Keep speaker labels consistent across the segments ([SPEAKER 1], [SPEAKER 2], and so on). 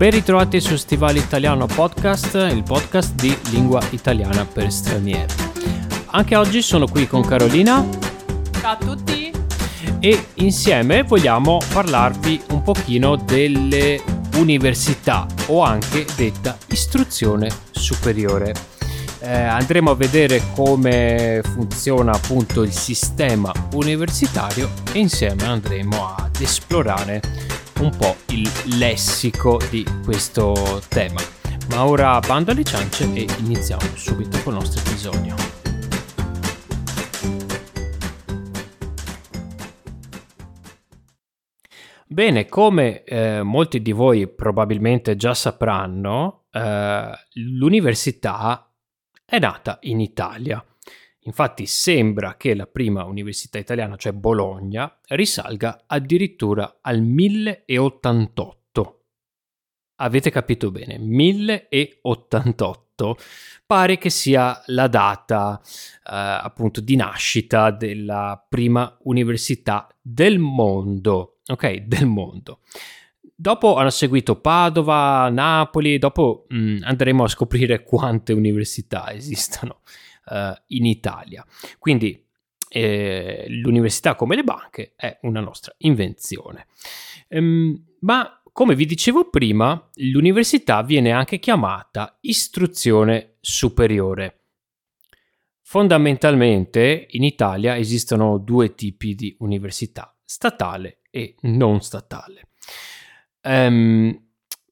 [SPEAKER 1] Ben ritrovati su Stivale Italiano Podcast, il podcast di lingua italiana per stranieri. Anche oggi sono qui con Carolina.
[SPEAKER 2] Ciao a tutti.
[SPEAKER 1] E insieme vogliamo parlarvi un pochino delle università o anche detta istruzione superiore. Eh, andremo a vedere come funziona appunto il sistema universitario e insieme andremo ad esplorare un po' il lessico di questo tema. Ma ora bando alle ciance e iniziamo subito con il nostro episodio. Bene, come eh, molti di voi probabilmente già sapranno, eh, l'università è nata in Italia Infatti sembra che la prima università italiana, cioè Bologna, risalga addirittura al 1088. Avete capito bene, 1088 pare che sia la data eh, appunto di nascita della prima università del mondo, ok? Del mondo. Dopo hanno seguito Padova, Napoli, dopo mh, mm, andremo a scoprire quante università esistono uh, in Italia. Quindi eh, l'università come le banche è una nostra invenzione. Um, ma come vi dicevo prima, l'università viene anche chiamata istruzione superiore. Fondamentalmente in Italia esistono due tipi di università, statale e non statale. Um,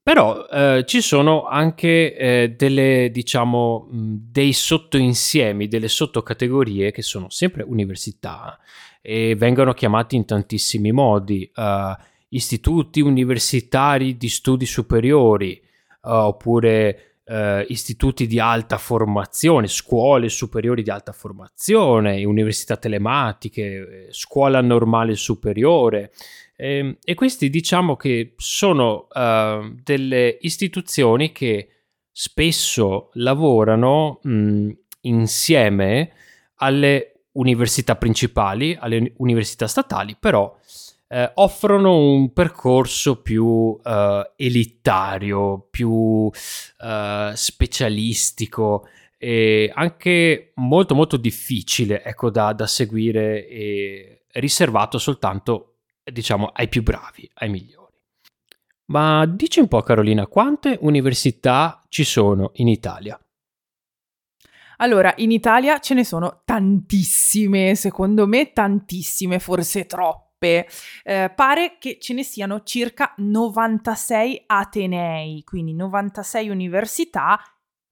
[SPEAKER 1] però eh, ci sono anche eh, delle, diciamo, dei sottoinsiemi, delle sottocategorie che sono sempre università e vengono chiamati in tantissimi modi. Uh, istituti universitari di studi superiori, uh, oppure uh, istituti di alta formazione, scuole superiori di alta formazione, università telematiche, scuola normale superiore. E, ehm, e questi diciamo che sono uh, delle istituzioni che spesso lavorano mh, insieme alle università principali, alle università statali, però eh, offrono un percorso più uh, elitario, più uh, specialistico e anche molto molto difficile ecco, da, da seguire e riservato soltanto diciamo, ai più bravi, ai migliori. Ma dici un po' Carolina, quante università ci sono in Italia?
[SPEAKER 2] Allora, in Italia ce ne sono tantissime, secondo me tantissime, forse troppe. Eh, pare che ce ne siano circa 96 atenei, quindi 96 università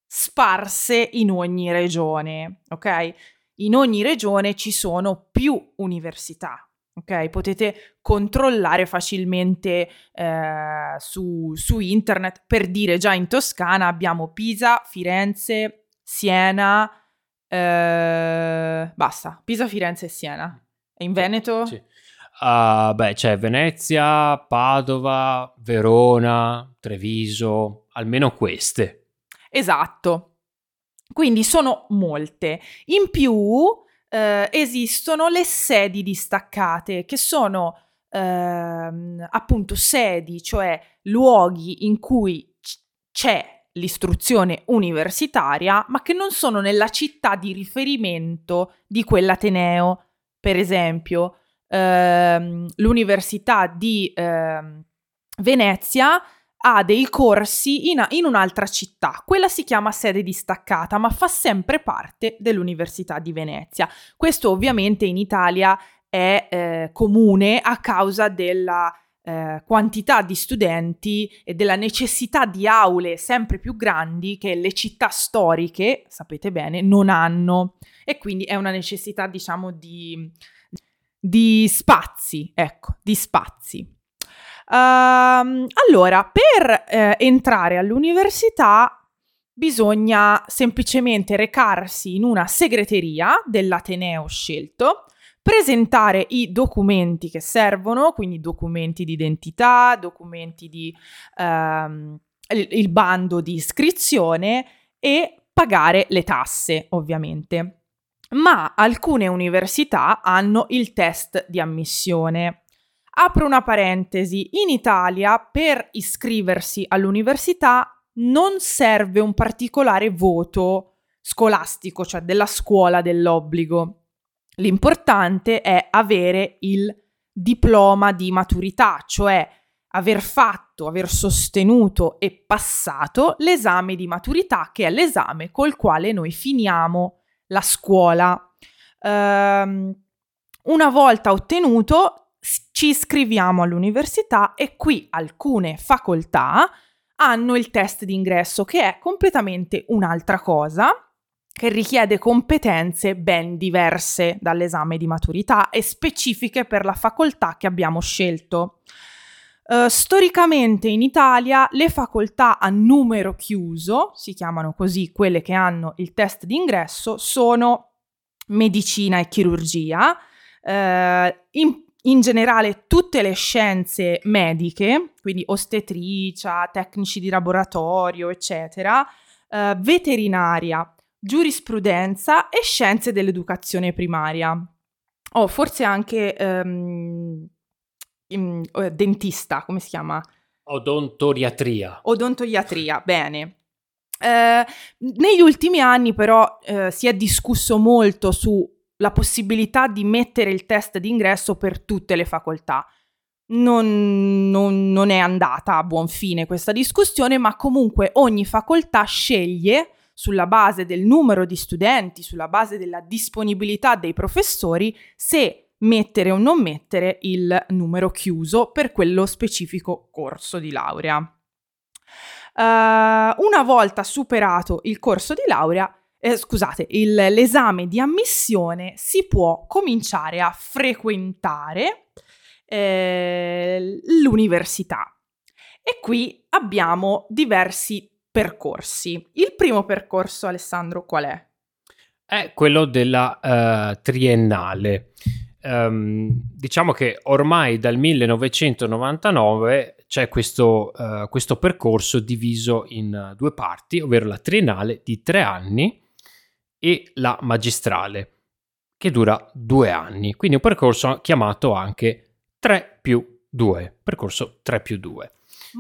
[SPEAKER 2] sparse in ogni regione, ok? In ogni regione ci sono più università, ok? Potete controllare facilmente eh, su, su, internet. Per dire, già in Toscana abbiamo Pisa, Firenze, Siena, eh, basta, Pisa, Firenze e Siena. E in Veneto?
[SPEAKER 1] Sì. Uh, beh, c'è Venezia, Padova, Verona, Treviso, almeno queste.
[SPEAKER 2] Esatto. Quindi sono molte. In più, eh, esistono le sedi distaccate, che sono ehm, appunto sedi, cioè luoghi in cui c- c'è l'istruzione universitaria, ma che non sono nella città di riferimento di quell'Ateneo. Per esempio, ehm, l'Università di ehm, Venezia ha dei corsi in, in, un'altra città. Quella si chiama sede distaccata, ma fa sempre parte dell'Università di Venezia. Questo ovviamente in Italia è eh, comune a causa della eh, quantità di studenti e della necessità di aule sempre più grandi che le città storiche, sapete bene, non hanno. E quindi è una necessità, diciamo, di, di spazi, ecco, di spazi. Uh, allora, per eh, entrare all'università bisogna semplicemente recarsi in una segreteria dell'Ateneo scelto, presentare i documenti che servono, quindi documenti di identità, documenti di il, il bando di iscrizione e pagare le tasse, ovviamente. Ma alcune università hanno il test di ammissione Apro una parentesi, in Italia per iscriversi all'università non serve un particolare voto scolastico, cioè della scuola dell'obbligo. L'importante è avere il diploma di maturità, cioè aver fatto, aver sostenuto e passato l'esame di maturità, che è l'esame col quale noi finiamo la scuola. Um, una volta ottenuto, ci iscriviamo all'università e qui alcune facoltà hanno il test d'ingresso che è completamente un'altra cosa che richiede competenze ben diverse dall'esame di maturità e specifiche per la facoltà che abbiamo scelto. Uh, storicamente in Italia le facoltà a numero chiuso, si chiamano così quelle che hanno il test d'ingresso, sono medicina e chirurgia, uh, in in generale tutte le scienze mediche, quindi ostetricia, tecnici di laboratorio, eccetera, eh, veterinaria, giurisprudenza e scienze dell'educazione primaria. O oh, forse anche um, in, dentista, come si chiama?
[SPEAKER 1] Odontoriatria.
[SPEAKER 2] Odontoiatria, bene. Eh, negli ultimi anni però eh, si è discusso molto su la possibilità di mettere il test d'ingresso per tutte le facoltà. Non, non, non, è andata a buon fine questa discussione, ma comunque ogni facoltà sceglie sulla base del numero di studenti, sulla base della disponibilità dei professori, se mettere o non mettere il numero chiuso per quello specifico corso di laurea. Uh, una volta superato il corso di laurea, eh, scusate, il, l'esame di ammissione si può cominciare a frequentare eh, l'università. E qui abbiamo diversi percorsi. Il primo percorso, Alessandro, qual è?
[SPEAKER 1] È quello della uh, triennale. Um, diciamo che ormai dal 1999 c'è questo, uh, questo percorso diviso in due parti, ovvero la triennale di tre anni e la magistrale, che dura due anni. Quindi un percorso chiamato anche 3 più 2, percorso 3 più 2.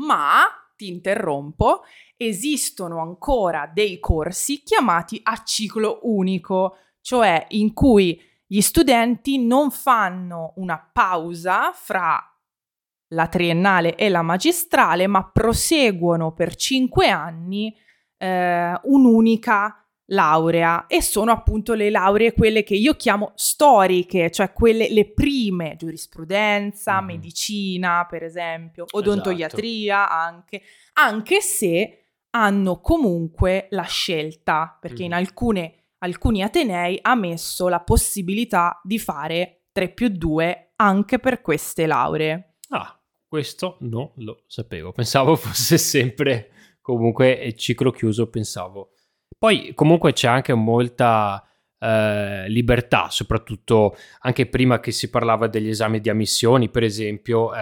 [SPEAKER 2] Ma, ti interrompo, esistono ancora dei corsi chiamati a ciclo unico, cioè in cui gli studenti non fanno una pausa fra la triennale e la magistrale, ma proseguono per cinque anni eh, un'unica laurea e sono appunto le lauree quelle che io chiamo storiche, cioè quelle le prime, giurisprudenza, mm. medicina per esempio, odontoiatria esatto. anche, anche se hanno comunque la scelta, perché mm. in alcune, alcuni atenei ha messo la possibilità di fare 3 più 2 anche per queste lauree.
[SPEAKER 1] Ah, questo non lo sapevo, pensavo fosse sempre comunque ciclo chiuso, pensavo poi comunque c'è anche molta eh, libertà, soprattutto anche prima che si parlava degli esami di ammissioni, per esempio, eh,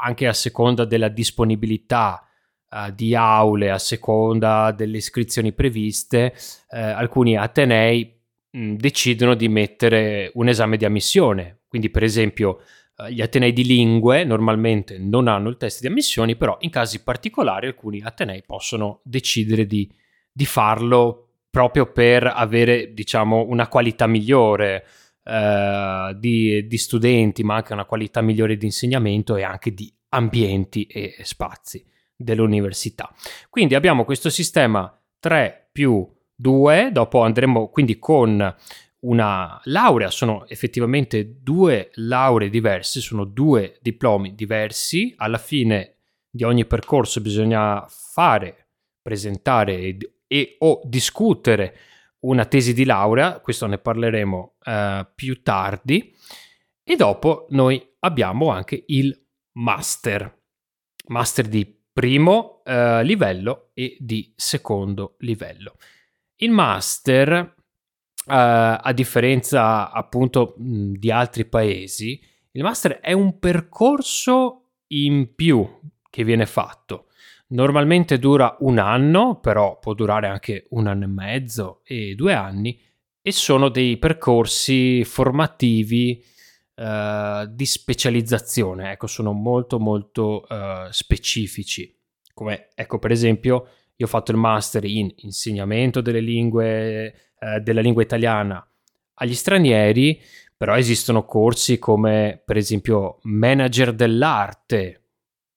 [SPEAKER 1] anche a seconda della disponibilità eh, di aule, a seconda delle iscrizioni previste, eh, alcuni atenei mh, decidono di mettere un esame di ammissione. Quindi, per esempio, eh, gli atenei di lingue normalmente non hanno il test di ammissioni, però in casi particolari alcuni atenei possono decidere di di farlo proprio per avere, diciamo, una qualità migliore eh, di, di, studenti, ma anche una qualità migliore di insegnamento e anche di ambienti e spazi dell'università. Quindi abbiamo questo sistema 3 più 2, dopo andremo quindi con una laurea, sono effettivamente due lauree diverse, sono due diplomi diversi, alla fine di ogni percorso bisogna fare, presentare e o discutere una tesi di laurea, questo ne parleremo eh, più tardi, e dopo noi abbiamo anche il master, master di primo eh, livello e di secondo livello. Il master, eh, a differenza appunto mh, di altri paesi, il master è un percorso in più che viene fatto Normalmente dura un anno, però può durare anche un anno e mezzo e due anni e sono dei percorsi formativi eh, di specializzazione, ecco, sono molto molto uh, specifici. Come, ecco, per esempio, io ho fatto il master in insegnamento delle lingue, uh, della lingua italiana agli stranieri, però esistono corsi come, per esempio, manager dell'arte,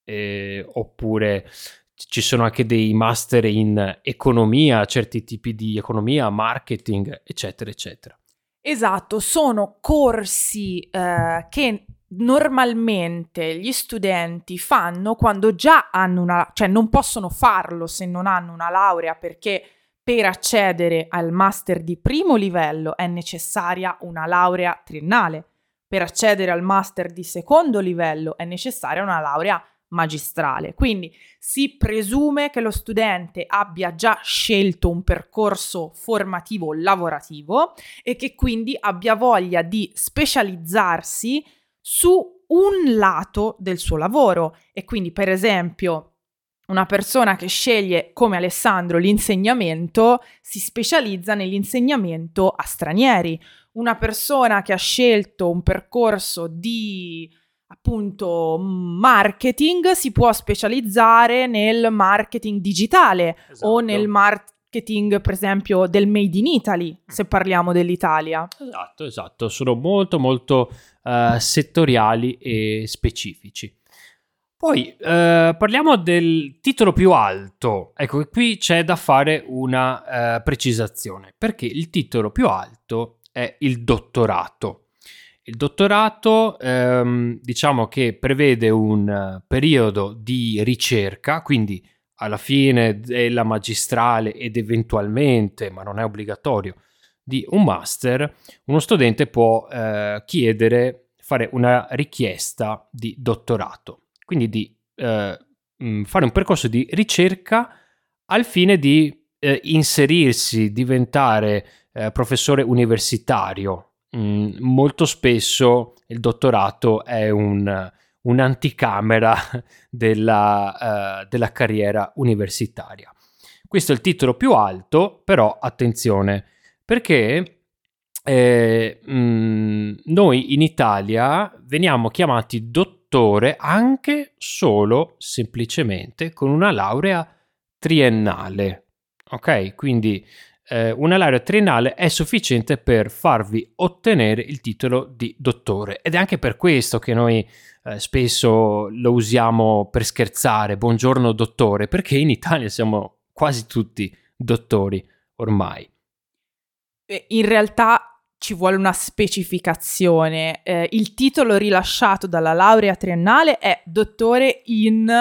[SPEAKER 1] eh, oppure ci sono anche dei master in economia, certi tipi di economia, marketing, eccetera, eccetera.
[SPEAKER 2] Esatto, sono corsi eh, che normalmente gli studenti fanno quando già hanno una, cioè non possono farlo se non hanno una laurea perché per accedere al master di primo livello è necessaria una laurea triennale. Per accedere al master di secondo livello è necessaria una laurea magistrale. Quindi si presume che lo studente abbia già scelto un percorso formativo lavorativo e che quindi abbia voglia di specializzarsi su un lato del suo lavoro e quindi per esempio una persona che sceglie come Alessandro l'insegnamento si specializza nell'insegnamento a stranieri. Una persona che ha scelto un percorso di appunto marketing si può specializzare nel marketing digitale esatto. o nel marketing per esempio del made in Italy se parliamo dell'Italia.
[SPEAKER 1] Esatto esatto. Sono molto molto uh, settoriali e specifici. Poi uh, parliamo del titolo più alto. Ecco qui c'è da fare una uh, precisazione perché il titolo più alto è il dottorato il dottorato ehm, diciamo che prevede un periodo di ricerca, quindi alla fine della magistrale ed eventualmente, ma non è obbligatorio, di un master, uno studente può eh, chiedere, fare una richiesta di dottorato, quindi di eh, fare un percorso di ricerca al fine di eh, inserirsi, diventare eh, professore universitario Mm, molto spesso il dottorato è un, un'anticamera della, uh, della carriera universitaria. Questo è il titolo più alto, però attenzione, perché eh, mh, mm, noi in Italia veniamo chiamati dottore anche solo semplicemente con una laurea triennale. Ok, quindi eh, una laurea triennale è sufficiente per farvi ottenere il titolo di dottore ed è anche per questo che noi eh, spesso lo usiamo per scherzare, buongiorno dottore, perché in Italia siamo quasi tutti dottori ormai.
[SPEAKER 2] In realtà ci vuole una specificazione. Eh, il titolo rilasciato dalla laurea triennale è dottore in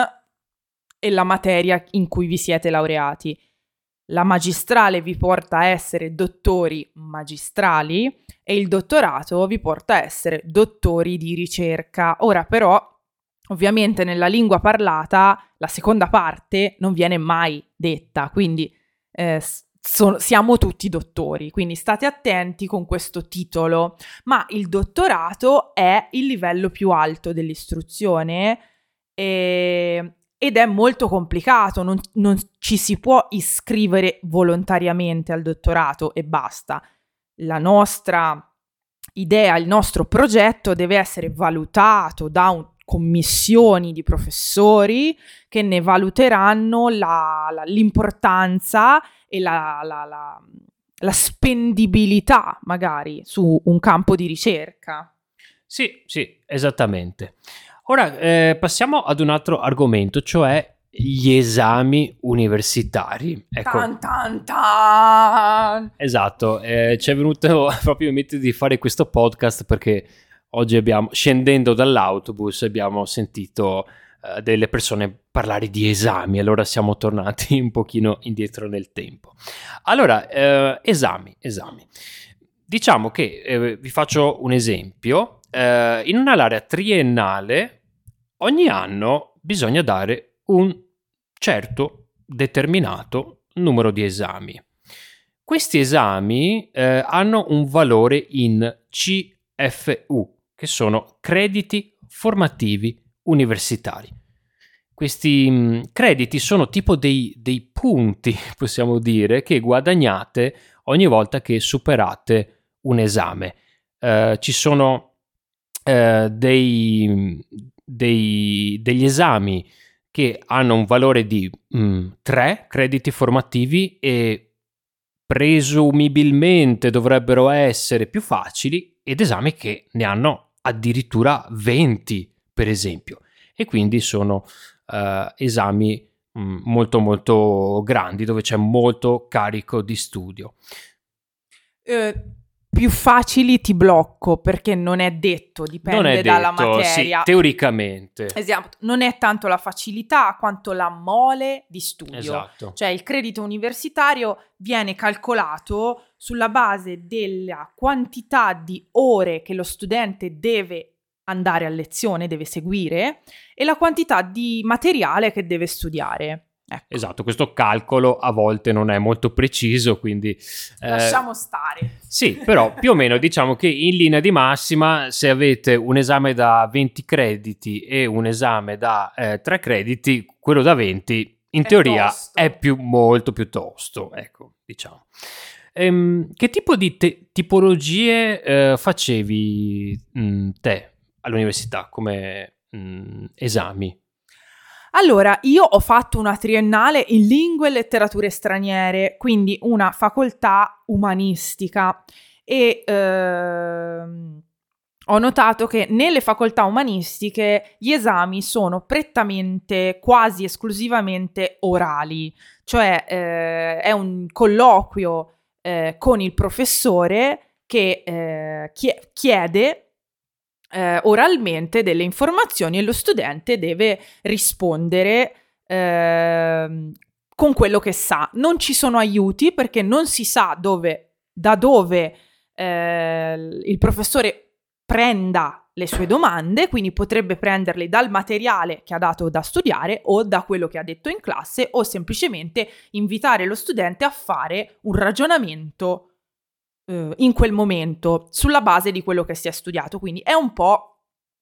[SPEAKER 2] e la materia in cui vi siete laureati la magistrale vi porta a essere dottori magistrali e il dottorato vi porta a essere dottori di ricerca. Ora però, ovviamente nella lingua parlata, la seconda parte non viene mai detta, quindi eh, so- siamo tutti dottori, quindi state attenti con questo titolo, ma il dottorato è il livello più alto dell'istruzione e ed è molto complicato, non, non, ci si può iscrivere volontariamente al dottorato e basta. La nostra idea, il nostro progetto deve essere valutato da un, commissioni di professori che ne valuteranno la, la, l'importanza e la, la spendibilità magari su un campo di ricerca.
[SPEAKER 1] Sì, sì, esattamente. Ora eh, passiamo ad un altro argomento, cioè gli esami universitari.
[SPEAKER 2] Ecco. Tan, tan, tan.
[SPEAKER 1] Esatto, eh, ci è venuto proprio in mente di fare questo podcast perché oggi abbiamo, scendendo dall'autobus, abbiamo sentito eh, delle persone parlare di esami, allora siamo tornati un pochino indietro nel tempo. Allora, eh, esami, esami. Diciamo che eh, vi faccio un esempio eh, in una laurea triennale ogni anno bisogna dare un certo determinato numero di esami. Questi esami eh, hanno un valore in CFU, che sono crediti formativi universitari. Questi mm, crediti sono tipo dei, dei punti, possiamo dire, che guadagnate ogni volta che superate un esame. Eh, ci sono eh, dei, dei, degli esami che hanno un valore di mh, mm, 3 crediti formativi e presumibilmente dovrebbero essere più facili ed esami che ne hanno addirittura 20 per esempio e quindi sono uh, esami mh, molto molto grandi dove c'è molto carico di studio.
[SPEAKER 2] Uh, più facili ti blocco perché non è detto, dipende
[SPEAKER 1] non è
[SPEAKER 2] dalla
[SPEAKER 1] detto,
[SPEAKER 2] materia.
[SPEAKER 1] Sì, teoricamente.
[SPEAKER 2] Esatto, non è tanto la facilità quanto la mole di studio.
[SPEAKER 1] Esatto.
[SPEAKER 2] Cioè il credito universitario viene calcolato sulla base della quantità di ore che lo studente deve andare a lezione, deve seguire e la quantità di materiale che deve studiare. Ecco.
[SPEAKER 1] Esatto, questo calcolo a volte non è molto preciso, quindi...
[SPEAKER 2] Eh, Lasciamo stare.
[SPEAKER 1] Sì, però più o meno diciamo che in linea di massima, se avete un esame da 20 crediti e un esame da eh, 3 crediti, quello da 20 in è teoria tosto. è più, molto più tosto, ecco, diciamo. Ehm, che tipo di te- tipologie eh, facevi mh, te all'università come mh, esami?
[SPEAKER 2] Allora, io ho fatto una triennale in lingue e letterature straniere, quindi una facoltà umanistica. E ehm, ho notato che nelle facoltà umanistiche gli esami sono prettamente, quasi esclusivamente orali, cioè eh, è un colloquio eh, con il professore che eh, chiede eh, oralmente delle informazioni e lo studente deve rispondere eh, con quello che sa. Non ci sono aiuti perché non si sa dove, da dove eh, il professore prenda le sue domande, quindi potrebbe prenderle dal materiale che ha dato da studiare o da quello che ha detto in classe o semplicemente invitare lo studente a fare un ragionamento eh, in quel momento sulla base di quello che si è studiato. Quindi è un po'.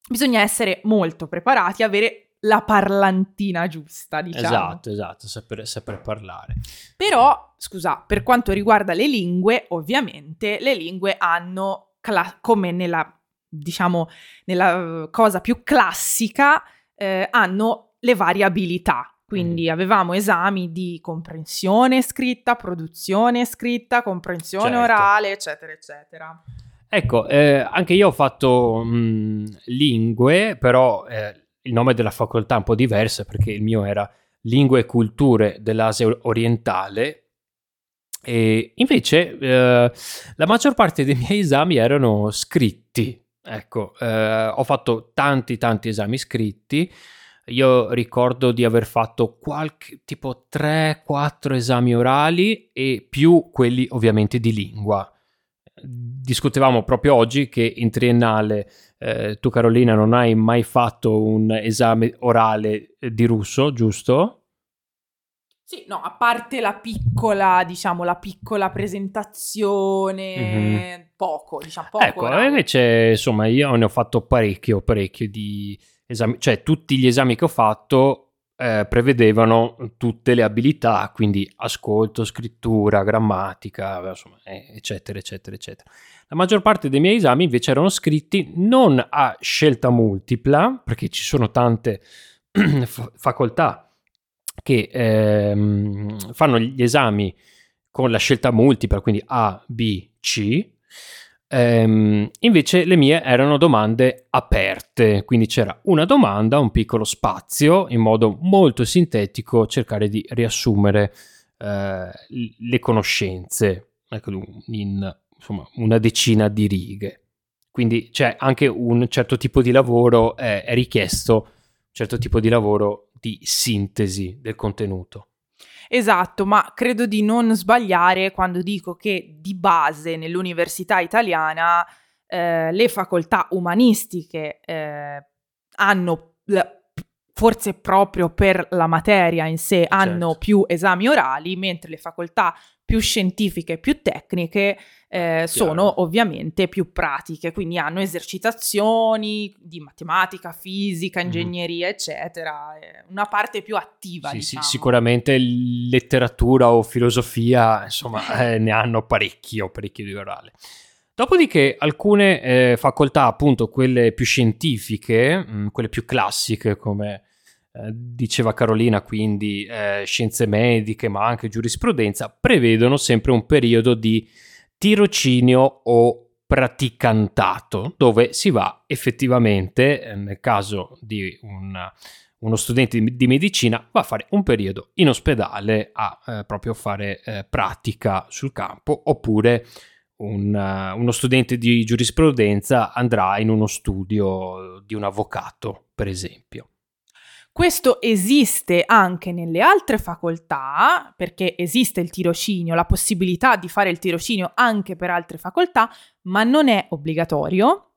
[SPEAKER 2] Bisogna essere molto preparati, avere la parlantina giusta, diciamo.
[SPEAKER 1] Esatto, esatto, saper, saper parlare.
[SPEAKER 2] Però, scusa, per quanto riguarda le lingue, ovviamente le lingue hanno, cla- come nella, diciamo, nella cosa più classica, eh, hanno le variabilità. Quindi avevamo esami di comprensione scritta, produzione scritta, comprensione certo. orale, eccetera, eccetera.
[SPEAKER 1] Ecco, eh, anche io ho fatto mh, lingue, però eh, il nome della facoltà è un po' diverso perché il mio era Lingue e Culture dell'Asia orientale. E invece eh, la maggior parte dei miei esami erano scritti. Ecco, eh, ho fatto tanti, tanti esami scritti. Io ricordo di aver fatto qualche tipo 3-4 esami orali e più quelli ovviamente di lingua. Discutevamo proprio oggi che in triennale eh, tu Carolina non hai mai fatto un esame orale di russo, giusto?
[SPEAKER 2] Sì, no, a parte la piccola, diciamo, la piccola presentazione, mm-hmm. poco, diciamo, poco.
[SPEAKER 1] Ecco, orale. invece, insomma, io ne ho fatto parecchio, parecchio di, esami, cioè tutti gli esami che ho fatto eh, prevedevano tutte le abilità, quindi ascolto, scrittura, grammatica, insomma, eh, eccetera, eccetera, eccetera. La maggior parte dei miei esami invece erano scritti non a scelta multipla, perché ci sono tante facoltà che ehm, fanno gli esami con la scelta multipla, quindi A, B, C, Ehm, invece le mie erano domande aperte, quindi c'era una domanda, un piccolo spazio, in modo molto sintetico cercare di riassumere eh, le conoscenze ecco, in insomma, una decina di righe. Quindi c'è anche un certo tipo di lavoro, eh, è richiesto un certo tipo di lavoro di sintesi del contenuto.
[SPEAKER 2] Esatto, ma credo di non sbagliare quando dico che di base nell'università italiana eh, le facoltà umanistiche eh, hanno forse proprio per la materia in sé hanno certo. più esami orali, mentre le facoltà più scientifiche, più tecniche eh, sono ovviamente più pratiche, quindi hanno esercitazioni di matematica, fisica, mhm. ingegneria, mm-hmm. eccetera, una parte più attiva.
[SPEAKER 1] Sì,
[SPEAKER 2] diciamo.
[SPEAKER 1] sì, sicuramente letteratura o filosofia, insomma, eh, ne hanno parecchio, parecchio di orale. Dopodiché alcune eh, facoltà, appunto quelle più scientifiche, mh, mm, quelle più classiche come eh, diceva Carolina, quindi eh, scienze mediche ma anche giurisprudenza, prevedono sempre un periodo di tirocinio o praticantato dove si va effettivamente, eh, nel caso di un, uno studente di, di, medicina, va a fare un periodo in ospedale a eh, proprio fare eh, pratica sul campo oppure un, uh, uno studente di giurisprudenza andrà in uno studio di un avvocato, per esempio.
[SPEAKER 2] Questo esiste anche nelle altre facoltà, perché esiste il tirocinio, la possibilità di fare il tirocinio anche per altre facoltà, ma non è obbligatorio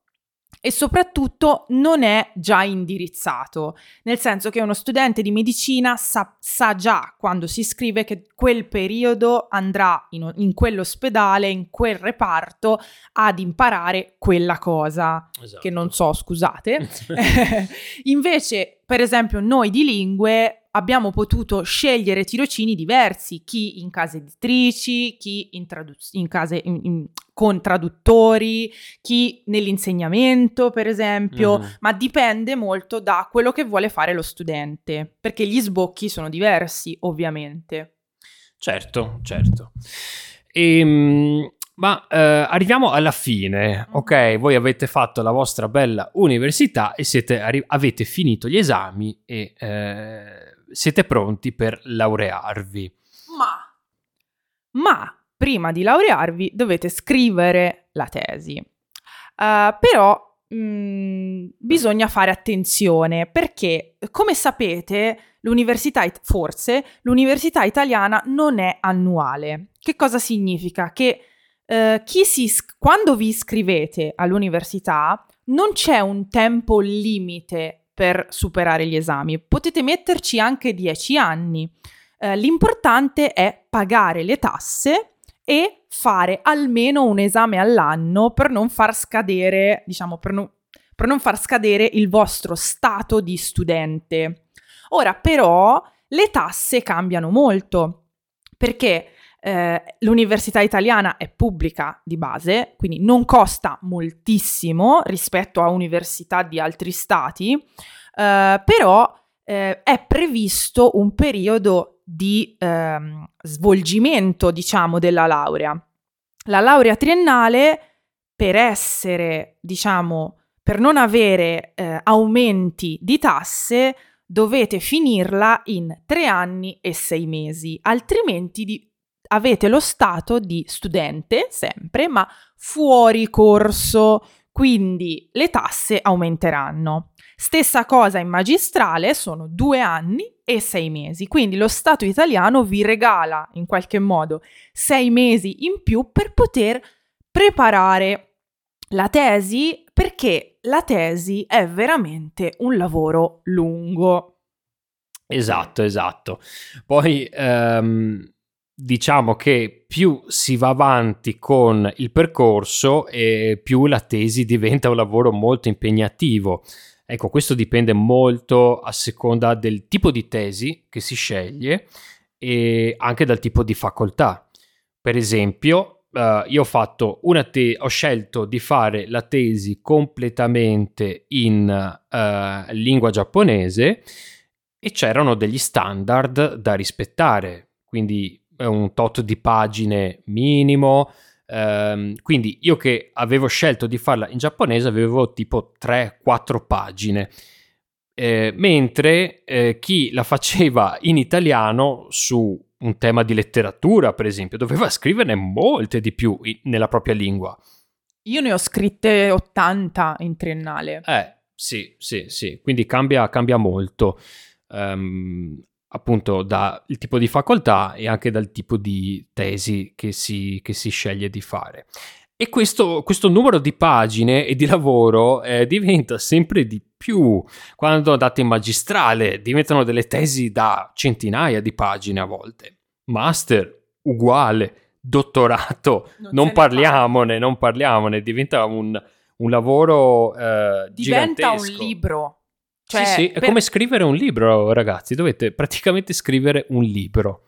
[SPEAKER 2] e soprattutto non è già indirizzato, nel senso che uno studente di medicina sa, sa già quando si iscrive che quel periodo andrà in, in, quell'ospedale, in quel reparto ad imparare quella cosa, esatto. che non so, scusate. Invece, per esempio, noi di lingue abbiamo potuto scegliere tirocini diversi, chi in case editrici, chi in, traduz- in case in, con traduttori, chi nell'insegnamento, per esempio, mm-hmm. ma dipende molto da quello che vuole fare lo studente, perché gli sbocchi sono diversi, ovviamente.
[SPEAKER 1] Certo, certo. Ehm, ma eh, arriviamo alla fine, ok? Voi avete fatto la vostra bella università e siete, arri- avete finito gli esami e eh, siete pronti per laurearvi.
[SPEAKER 2] Ma, ma prima di laurearvi dovete scrivere la tesi. Uh, però mm, bisogna fare attenzione perché, come sapete, l'università, forse, l'università italiana non è annuale. Che cosa significa? Che uh, si, quando vi iscrivete all'università non c'è un tempo limite per superare gli esami. Potete metterci anche 10 anni. Eh, l'importante è pagare le tasse e fare almeno un esame all'anno per non far scadere, diciamo, per, no, per non far scadere il vostro stato di studente. Ora, però, le tasse cambiano molto perché eh, l'università italiana è pubblica di base, quindi non costa moltissimo rispetto a università di altri stati, eh, però eh, è previsto un periodo di ehm, svolgimento, diciamo, della laurea. La laurea triennale, per essere, diciamo, per non avere eh, aumenti di tasse, dovete finirla in tre anni e sei mesi, altrimenti di, avete lo stato di studente sempre, ma fuori corso, quindi le tasse aumenteranno. Stessa cosa in magistrale, sono due anni e sei mesi, quindi lo Stato italiano vi regala in qualche modo sei mesi in più per poter preparare la tesi perché la tesi è veramente un lavoro lungo.
[SPEAKER 1] Esatto, esatto. Poi um, diciamo che più si va avanti con il percorso e più la tesi diventa un lavoro molto impegnativo. Ecco, questo dipende molto a seconda del tipo di tesi che si sceglie e anche dal tipo di facoltà. Per esempio, uh, io ho te- ho scelto di fare la tesi completamente in uh, lingua giapponese e c'erano degli standard da rispettare, quindi un tot di pagine minimo. Um, quindi io che avevo scelto di farla in giapponese avevo tipo 3-4 pagine. Eh, mentre eh, chi la faceva in italiano su un tema di letteratura, per esempio, doveva scriverne molte di più in, nella propria lingua.
[SPEAKER 2] Io ne ho scritte 80 in triennale.
[SPEAKER 1] Eh, sì, sì, sì, quindi cambia, cambia molto. Um, appunto dal tipo di facoltà e anche dal tipo di tesi che si, che si sceglie di fare. E questo, questo, numero di pagine e di lavoro eh, diventa sempre di più. Quando andate in magistrale diventano delle tesi da centinaia di pagine a volte. Master uguale, dottorato, non, non parliamone, non parliamone, diventa un, un lavoro eh,
[SPEAKER 2] diventa
[SPEAKER 1] gigantesco.
[SPEAKER 2] un libro
[SPEAKER 1] cioè, sì, sì, è per... come scrivere un libro, ragazzi. Dovete praticamente scrivere un libro.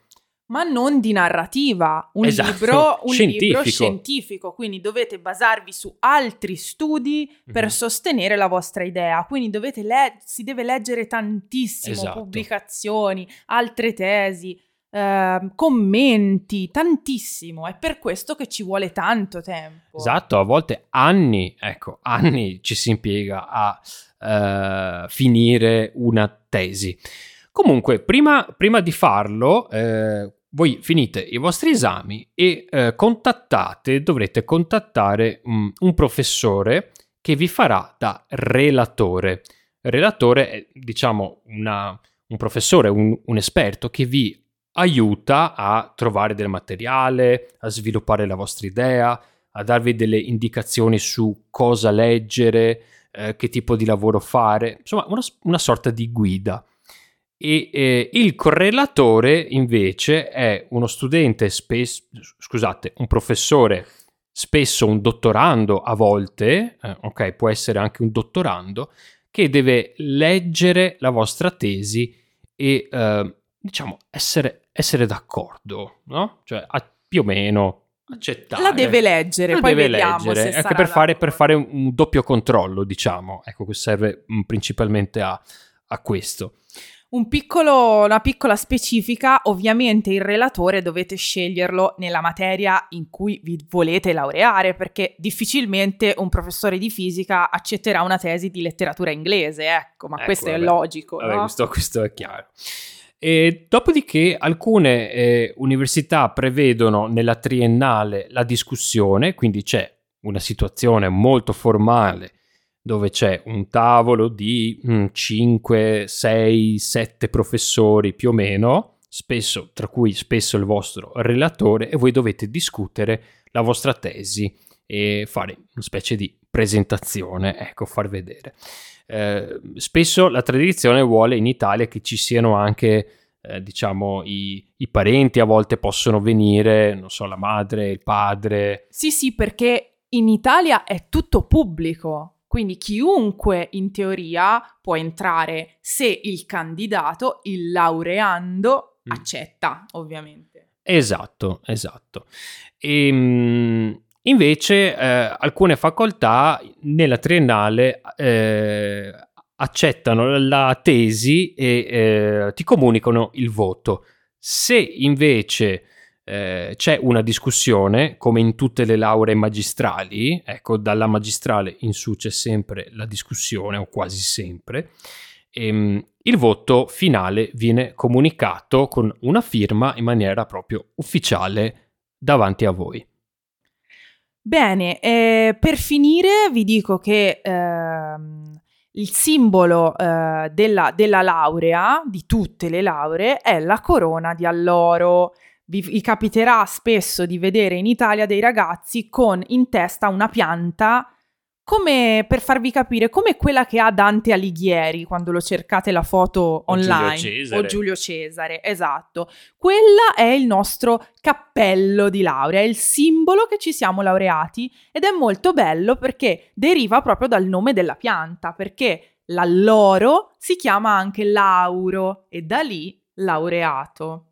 [SPEAKER 2] ma non di narrativa, un,
[SPEAKER 1] Esatto,
[SPEAKER 2] libro, un libro
[SPEAKER 1] scientifico.
[SPEAKER 2] scientifico, quindi dovete basarvi su altri studi per
[SPEAKER 1] Mhm.
[SPEAKER 2] sostenere la vostra idea, quindi dovete le- si deve leggere tantissimo,
[SPEAKER 1] Esatto.
[SPEAKER 2] pubblicazioni, altre tesi, ehm, commenti, tantissimo, è per questo che ci vuole tanto tempo.
[SPEAKER 1] Esatto, a volte anni, ecco, anni ci si impiega a eh, finire una tesi. Comunque, prima, prima di farlo, eh, voi finite i vostri esami e eh, contattate, dovrete contattare mm, un professore che vi farà da relatore. Relatore è, diciamo, una- un professore, un, un esperto che vi aiuta a trovare del materiale, a sviluppare la vostra idea, a darvi delle indicazioni su cosa leggere, eh, che tipo di lavoro fare, insomma una, una sorta di guida. E eh, il correlatore invece è uno studente, spesso, scusate, un professore, spesso un dottorando a volte, eh, ok, può essere anche un dottorando, che deve leggere la vostra tesi e eh, diciamo essere, essere d'accordo, no? Cioè a- più o meno accettare.
[SPEAKER 2] La deve leggere,
[SPEAKER 1] La
[SPEAKER 2] poi
[SPEAKER 1] deve
[SPEAKER 2] vediamo
[SPEAKER 1] leggere, anche per fare, per fare un, doppio controllo, diciamo. Ecco, che serve mm, principalmente a, a questo.
[SPEAKER 2] Un piccolo- una piccola specifica, ovviamente il relatore dovete sceglierlo nella materia in cui vi volete laureare, perché difficilmente un professore di fisica accetterà una tesi di letteratura inglese, ecco, ma
[SPEAKER 1] Ecco,
[SPEAKER 2] questo è
[SPEAKER 1] vabbè.
[SPEAKER 2] logico,
[SPEAKER 1] Vabbè,
[SPEAKER 2] no?
[SPEAKER 1] questo, questo è chiaro. E dopodiché alcune eh, università prevedono nella triennale la discussione, quindi c'è una situazione molto formale dove c'è un tavolo di 5, 6, 7 professori più o meno, spesso, tra cui spesso il vostro relatore, e voi dovete discutere la vostra tesi e fare una specie di presentazione, ecco, far vedere. Eh, spesso la tradizione vuole in Italia che ci siano anche, eh, diciamo, i, i parenti, a volte possono venire, non so, la madre, il padre.
[SPEAKER 2] Sì, sì, perché in Italia è tutto pubblico, quindi chiunque in teoria può entrare se il candidato, il laureando,
[SPEAKER 1] Mm.
[SPEAKER 2] accetta, ovviamente.
[SPEAKER 1] Esatto, esatto. E, invece eh, alcune facoltà nella triennale eh, accettano la tesi e eh, ti comunicano il voto. Se invece eh, c'è una discussione, come in tutte le lauree magistrali, ecco, dalla magistrale in su c'è sempre la discussione, o quasi sempre, ehm, il voto finale viene comunicato con una firma in maniera proprio ufficiale davanti a voi.
[SPEAKER 2] Bene, eh, per finire vi dico che ehm, il simbolo eh, della, della laurea, di tutte le lauree, è la corona di alloro. Vi, vi capiterà spesso di vedere in Italia dei ragazzi con in testa una pianta, come per farvi capire, come quella che ha Dante Alighieri quando lo cercate la foto
[SPEAKER 1] O Giulio
[SPEAKER 2] online. O Giulio Cesare, esatto. Quella è il nostro cappello di laurea, è il simbolo che ci siamo laureati ed è molto bello perché deriva proprio dal nome della pianta, perché l'alloro si chiama anche lauro e da lì laureato.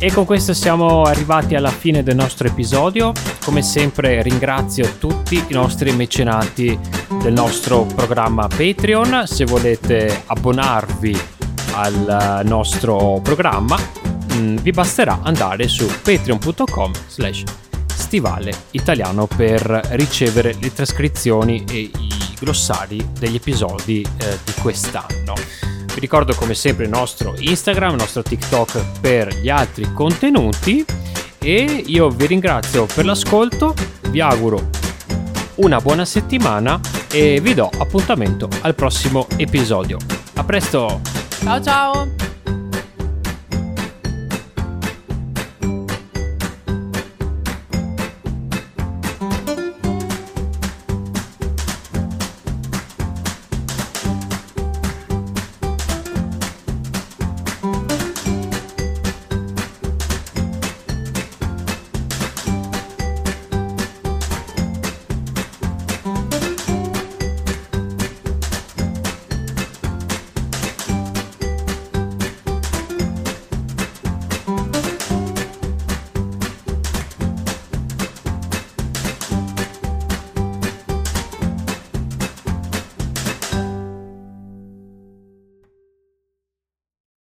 [SPEAKER 1] E con questo siamo arrivati alla fine del nostro episodio. Come sempre ringrazio tutti i nostri mecenati del nostro programma Patreon. Se volete abbonarvi al nostro programma mh, vi basterà andare su patreon.com slash stivale italiano per ricevere le trascrizioni e i glossari degli episodi eh, di quest'anno. Vi ricordo come sempre il nostro Instagram, il nostro TikTok per gli altri contenuti e io vi ringrazio per l'ascolto, vi auguro una buona settimana e vi do appuntamento al prossimo episodio. A presto!
[SPEAKER 2] Ciao ciao!